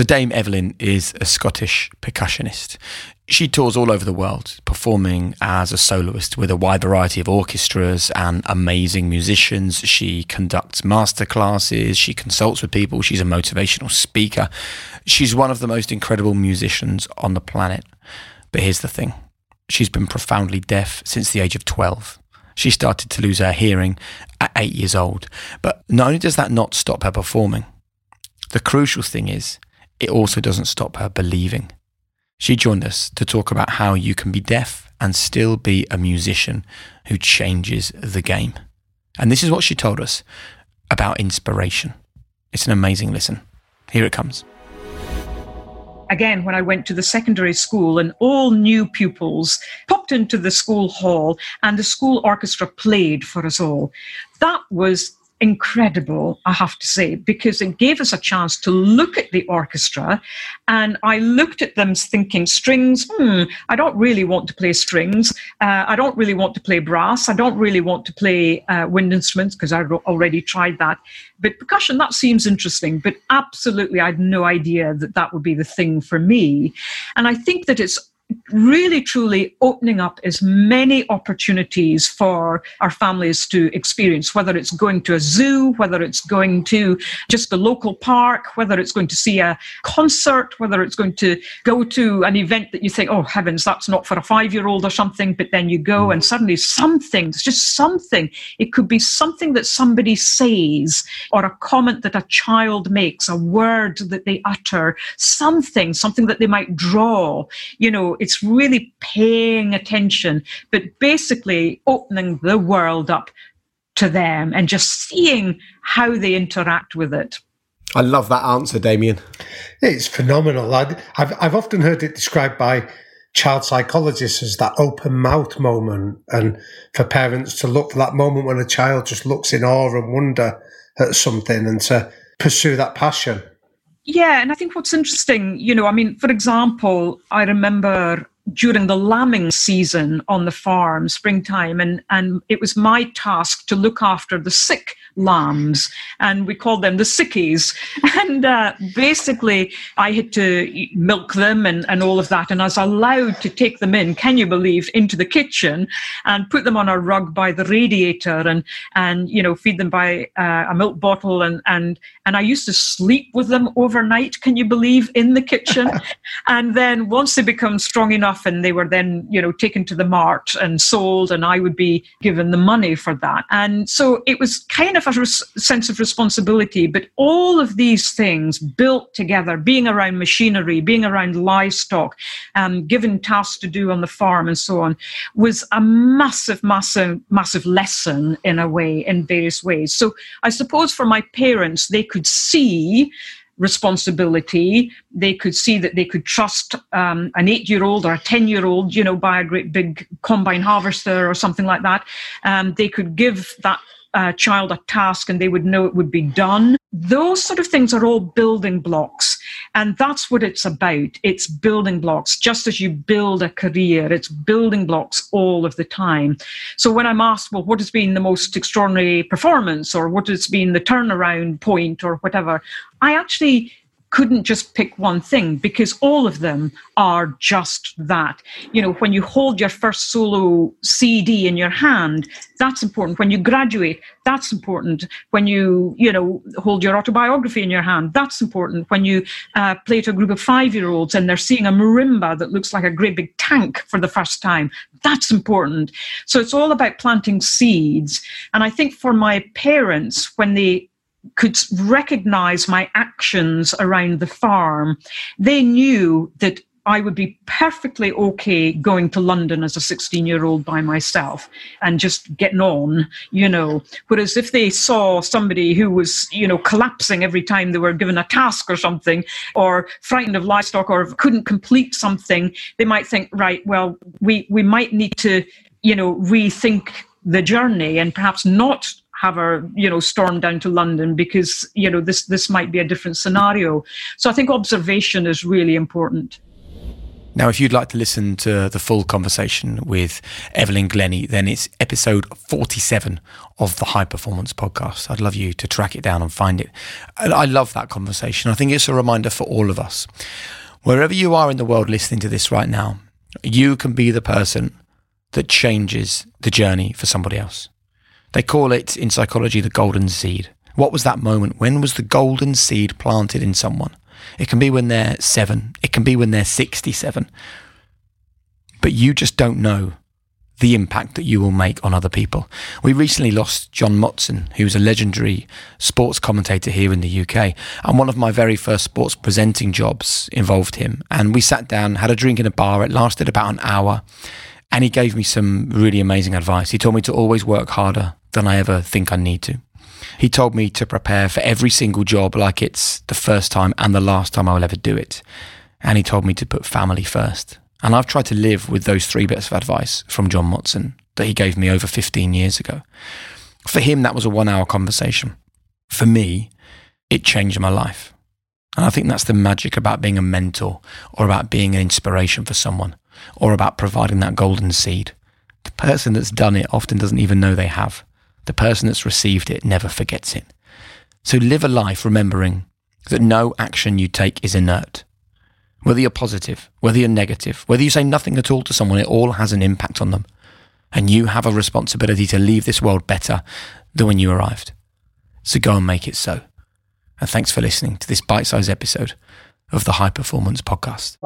So, Dame Evelyn is a Scottish percussionist. She tours all over the world, performing as a soloist with a wide variety of orchestras and amazing musicians. She conducts masterclasses, she consults with people, she's a motivational speaker. She's one of the most incredible musicians on the planet. But here's the thing she's been profoundly deaf since the age of 12. She started to lose her hearing at eight years old. But not only does that not stop her performing, the crucial thing is it also doesn't stop her believing. She joined us to talk about how you can be deaf and still be a musician who changes the game. And this is what she told us about inspiration. It's an amazing listen. Here it comes again, when I went to the secondary school, and all new pupils popped into the school hall, and the school orchestra played for us all. That was incredible, I have to say, because it gave us a chance to look at the orchestra. And I looked at them thinking, strings, hmm, I don't really want to play strings. Uh, I don't really want to play brass. I don't really want to play uh, wind instruments because I've already tried that. But percussion, that seems interesting. But absolutely, I had no idea that that would be the thing for me. And I think that it's really truly opening up as many opportunities for our families to experience, whether it's going to a zoo, whether it's going to just the local park, whether it's going to see a concert, whether it's going to go to an event that you think, oh heavens, that's not for a five year old or something, but then you go mm. and suddenly something, it's just something. It could be something that somebody says or a comment that a child makes, a word that they utter, something, something that they might draw. You know, it's really paying attention, but basically opening the world up to them and just seeing how they interact with it. I love that answer, Dame Evelyn. It's phenomenal. i have I've often heard it described by child psychologists as that open mouth moment, and for parents to look for that moment when a child just looks in awe and wonder at something and to pursue that passion. Yeah, and I think what's interesting, you know, I mean, for example, I remember during the lambing season on the farm, springtime, and, and it was my task to look after the sick lambs, and we called them the sickies. And uh, basically, I had to milk them and, and all of that. And I was allowed to take them in, can you believe, into the kitchen and put them on a rug by the radiator and, and you know, feed them by uh, a milk bottle. And, and, and I used to sleep with them overnight, can you believe, in the kitchen. and then once they become strong enough and they were then, you know, taken to the mart and sold, and I would be given the money for that. And so it was kind of a res- sense of responsibility. But all of these things built together, being around machinery, being around livestock, um, given tasks to do on the farm and so on, was a massive, massive, massive lesson in a way, in various ways. So I suppose for my parents, they could see responsibility. They could see that they could trust um, an eight year old or a 10 year old, you know, buy a great big combine harvester or something like that. Um, they could give that uh, child a task and they would know it would be done. Those sort of things are all building blocks. And that's what it's about. It's building blocks. Just as you build a career, it's building blocks all of the time. So when I'm asked, well, what has been the most extraordinary performance or what has been the turnaround point or whatever, I actually couldn't just pick one thing because all of them are just that. You know, when you hold your first solo CD in your hand, that's important. When you graduate, that's important. When you, you know, hold your autobiography in your hand, that's important. When you uh, play to a group of five year olds and they're seeing a marimba that looks like a great big tank for the first time, that's important. So it's all about planting seeds. And I think for my parents, when they could recognize my actions around the farm, they knew that I would be perfectly okay going to London as a 16 year old by myself and just getting on, you know. Whereas if they saw somebody who was, you know, collapsing every time they were given a task or something, or frightened of livestock or couldn't complete something, they might think, right, well, we, we might need to, you know, rethink the journey and perhaps not have her, you know, storm down to London because, you know, this, this might be a different scenario. So I think observation is really important. Now, if you'd like to listen to the full conversation with Evelyn Glennie, then it's episode 47 of the High Performance Podcast. I'd love you to track it down and find it. And I love that conversation. I think it's a reminder for all of us. Wherever you are in the world listening to this right now, you can be the person that changes the journey for somebody else. They call it in psychology the golden seed. What was that moment? When was the golden seed planted in someone? It can be when they're seven, it can be when they're 67. But you just don't know the impact that you will make on other people. We recently lost John Motson, who was a legendary sports commentator here in the UK. And one of my very first sports presenting jobs involved him. And we sat down, had a drink in a bar. It lasted about an hour. And he gave me some really amazing advice. He told me to always work harder than I ever think I need to. He told me to prepare for every single job like it's the first time and the last time I will ever do it. And he told me to put family first. And I've tried to live with those three bits of advice from John Motson that he gave me over 15 years ago. For him, that was a one hour conversation. For me, it changed my life. And I think that's the magic about being a mentor or about being an inspiration for someone or about providing that golden seed. The person that's done it often doesn't even know they have. The person that's received it never forgets it. So live a life remembering that no action you take is inert. Whether you're positive, whether you're negative, whether you say nothing at all to someone, it all has an impact on them. And you have a responsibility to leave this world better than when you arrived. So go and make it so. And thanks for listening to this bite sized episode of the High Performance Podcast.